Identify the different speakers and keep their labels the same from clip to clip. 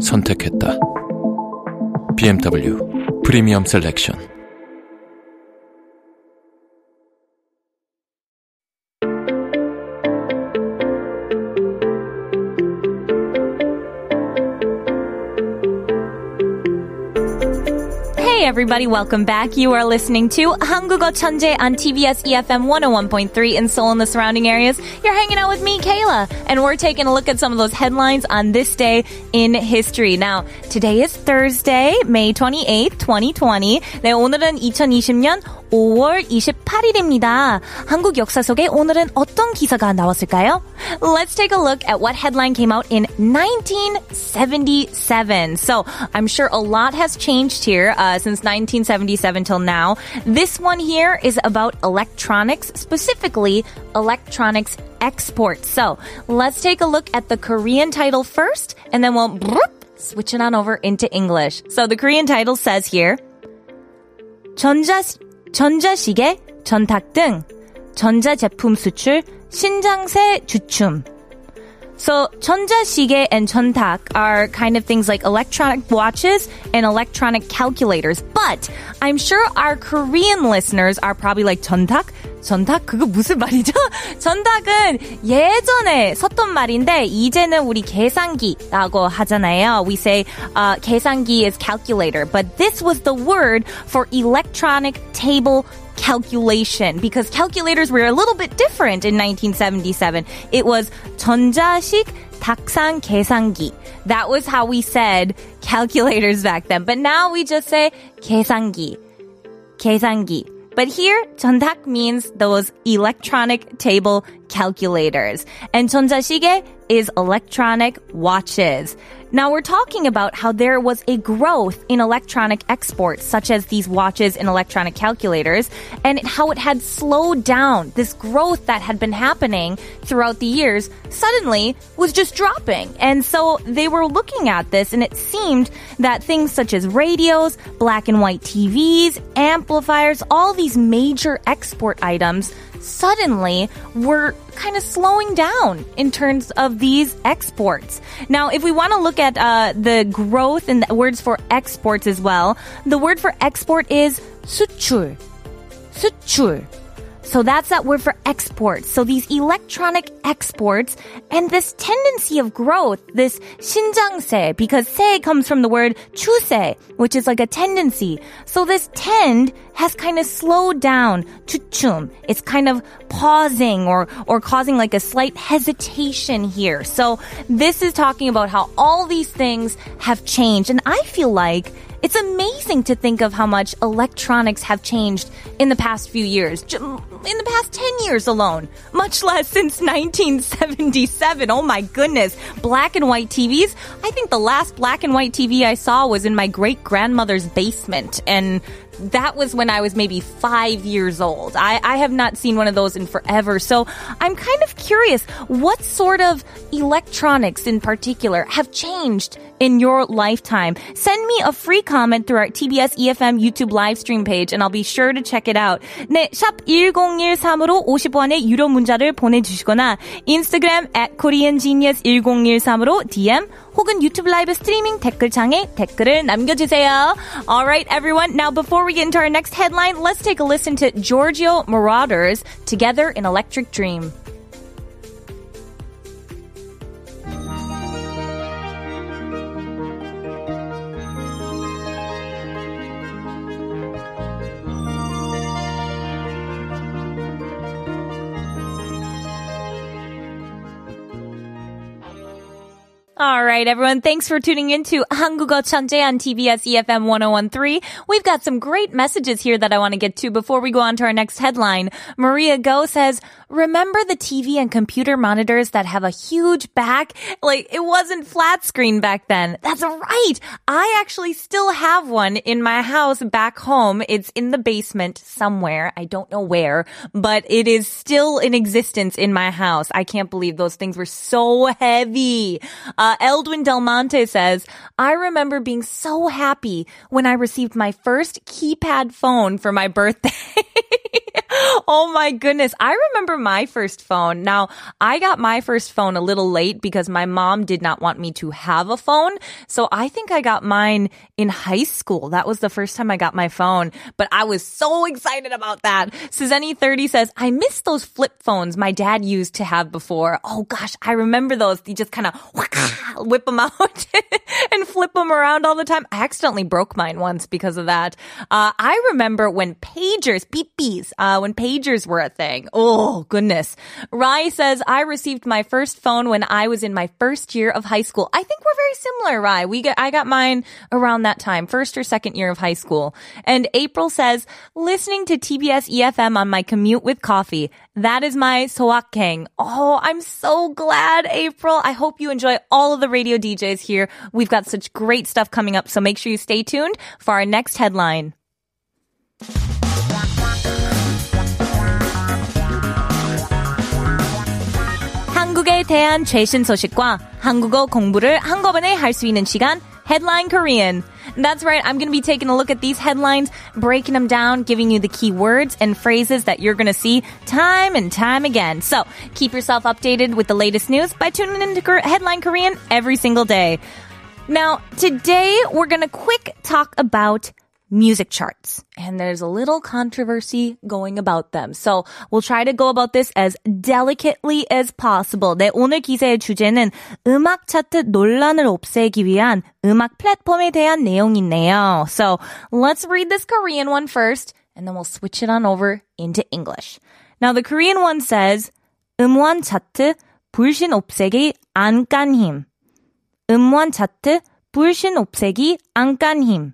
Speaker 1: 선택했다. BMW 프리미엄 셀렉션.
Speaker 2: Hey everybody, welcome back. You are listening to 한국어 천재 on TBS EFM 101.3 in Seoul and the surrounding areas. You're hanging out with me, Kayla, and we're taking a look at some of those headlines on this day in history. Now, today is Thursday, May 28th, 2020. 네, 오늘은 2020년 5월 28일입니다. 한국 역사 속에 오늘은 어떤 기사가 나왔을까요? Let's take a look at what headline came out in 1977. So, I'm sure a lot has changed here uh, since 1977 till now. This one here is about electronics, specifically electronics exports. So, let's take a look at the Korean title first, and then we'll switch it on over into English. So, the Korean title says here, 전자, 전자시계, 전탁 등 전자제품 수출 신장세 주춤. So, 전자시계 and 전탁 are kind of things like electronic watches and electronic calculators. But I'm sure our Korean listeners are probably like 전탁? 전탁? 그거 무슨 말이죠? 전탁은 예전에 썼던 말인데 이제는 우리 계산기라고 하잖아요. We say uh, 계산기 is calculator, but this was the word for electronic table calculation because calculators were a little bit different in 1977. It was 전자식 탁상 계산기. That was how we said calculators back then. But now we just say 계산기. 계산기. But here, 전탁 means those electronic table calculators. And 전자시계 is electronic watches. Now we're talking about how there was a growth in electronic exports, such as these watches and electronic calculators, and how it had slowed down. This growth that had been happening throughout the years suddenly was just dropping. And so they were looking at this and it seemed that things such as radios, black and white TVs, amplifiers, all these major export items suddenly were kind of slowing down in terms of these exports. Now, if we want to look at uh, the growth in the words for exports as well, the word for export is 수출. 수출. So that's that word for exports. So these electronic exports and this tendency of growth, this 신장세, because se comes from the word 추세, which is like a tendency. So this tend has kind of slowed down 주춤. It's kind of pausing or, or causing like a slight hesitation here. So this is talking about how all these things have changed. And I feel like it's amazing to think of how much electronics have changed in the past few years. In the past 10 years alone. Much less since 1977. Oh my goodness. Black and white TVs. I think the last black and white TV I saw was in my great grandmother's basement. And that was when I was maybe five years old. I, I have not seen one of those in forever. So I'm kind of curious what sort of electronics in particular have changed in your lifetime. Send me a free comment through our TBS EFM YouTube live stream page and I'll be sure to check it out. 네, 샵 1013으로 50원의 유료 문자를 보내주시거나 인스타그램 at koreangenius1013으로 DM 혹은 유튜브 라이브 스트리밍 댓글창에 댓글을 남겨주세요. Alright everyone, now before we get into our next headline, let's take a listen to Giorgio Moroder's Together in Electric Dream. All right, everyone. Thanks for tuning in to 한국어 천재 on TBS EFM 1013. We've got some great messages here that I want to get to before we go on to our next headline. Maria Go says, remember the TV and computer monitors that have a huge back? Like it wasn't flat screen back then. That's right. I actually still have one in my house back home. It's in the basement somewhere. I don't know where, but it is still in existence in my house. I can't believe those things were so heavy. Uh, uh, Eldwin Del Monte says, I remember being so happy when I received my first keypad phone for my birthday. oh my goodness. I remember my first phone. Now, I got my first phone a little late because my mom did not want me to have a phone. So I think I got mine in high school. That was the first time I got my phone, but I was so excited about that. Suzanne30 says, I miss those flip phones my dad used to have before. Oh gosh, I remember those. You just kind of whip them out and flip them around all the time. I accidentally broke mine once because of that. Uh, I remember when pagers, beep beeps, uh, when pagers were a thing. Oh, goodness. Rai says, I received my first phone when I was in my first year of high school. I think we're very similar, Rai. We got, I got mine around that time, first or second year of high school. And April says, listening to TBS EFM on my commute with coffee. That is my soakeng. Oh, I'm so glad, April. I hope you enjoy all of the radio DJs here. We've got such great stuff coming up, so make sure you stay tuned for our next headline. 한국에 대한 최신 소식과 한국어 공부를 한꺼번에 할 수 있는 시간 Headline Korean. That's right. I'm going to be taking a look at these headlines, breaking them down, giving you the key words and phrases that you're going to see time and time again. So keep yourself updated with the latest news by tuning into Headline Korean every single day. Now, today we're going to quick talk about music charts. And there's a little controversy going about them. So we'll try to go about this as delicately as possible. 네, 오늘 기사의 주제는 음악 차트 논란을 없애기 위한 음악 플랫폼에 대한 내용이네요. So let's read this Korean one first and then we'll switch it on over into English. Now the Korean one says 음원 차트 불신 없애기 안간힘. 음원 차트 불신 없애기 안간힘.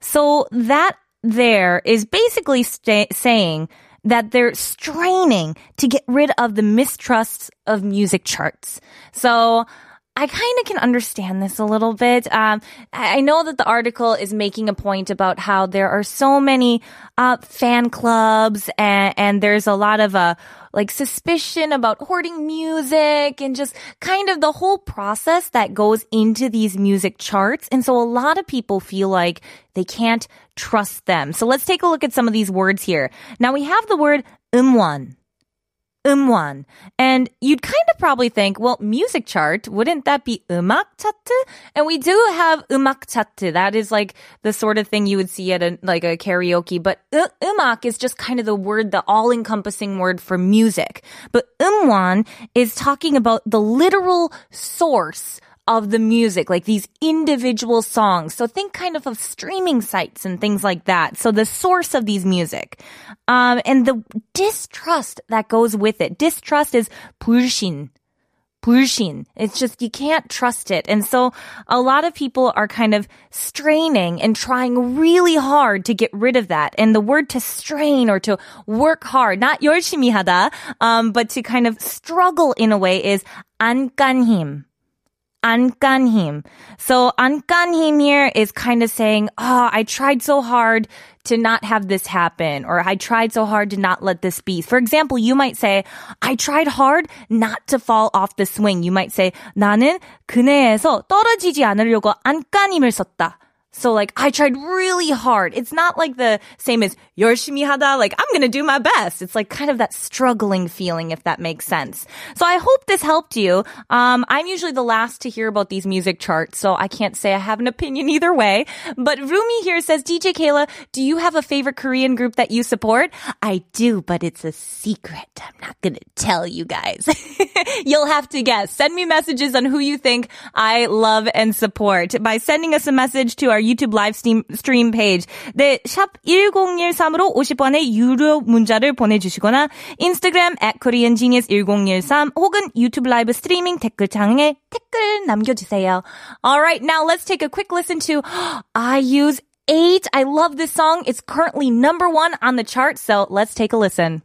Speaker 2: So that there is basically saying that they're straining to get rid of the mistrust of music charts. So I kind of can understand this a little bit. Um, I know that the article is making a point about how there are so many uh, fan clubs and, and there's a lot of uh, like suspicion about hoarding music and just kind of the whole process that goes into these music charts. And so a lot of people feel like they can't trust them. So let's take a look at some of these words here. Now we have the word umwan 음원. And you'd kind of probably think, well, music chart, wouldn't that be 음악 차트? And we do have 음악 차트. That is like the sort of thing you would see at a, like a karaoke. But uh, 음악 is just kind of the word, the all-encompassing word for music. But 음원 is talking about the literal source of the music, like these individual songs. So think kind of of streaming sites and things like that. So the source of these music. Um, and the distrust that goes with it. Distrust is 불신. 불신. It's just, you can't trust it. And so a lot of people are kind of straining and trying really hard to get rid of that. And the word to strain or to work hard, not 열심히 하다, um, but to kind of struggle in a way is 안간힘 안간힘. So 안간힘 here is kind of saying, oh, I tried so hard to not have this happen, or I tried so hard to not let this be. For example, you might say, I tried hard not to fall off the swing. You might say, 나는 그네에서 떨어지지 않으려고 안간힘을 썼다. So like I tried really hard. It's not like the same as 열심히 하다, like I'm gonna do my best. It's like kind of that struggling feeling, if that makes sense. So I hope this helped you. Um, I'm usually the last to hear about these music charts, so I can't say I have an opinion either way. But Rumi here says, DJ Kayla, do you have a favorite Korean group that you support? I do, but it's a secret. I'm not gonna tell you guys. You'll have to guess. Send me messages on who you think I love and support by sending us a message to our our YouTube live stream, stream page. 네, 샵 1013으로 50원의 유료 문자를 보내주시거나 Instagram at koreangenius1013 혹은 YouTube live streaming 댓글창에 댓글 남겨주세요. Alright, now let's take a quick listen to IU's 8. I love this song. It's currently number one on the chart, so let's take a listen.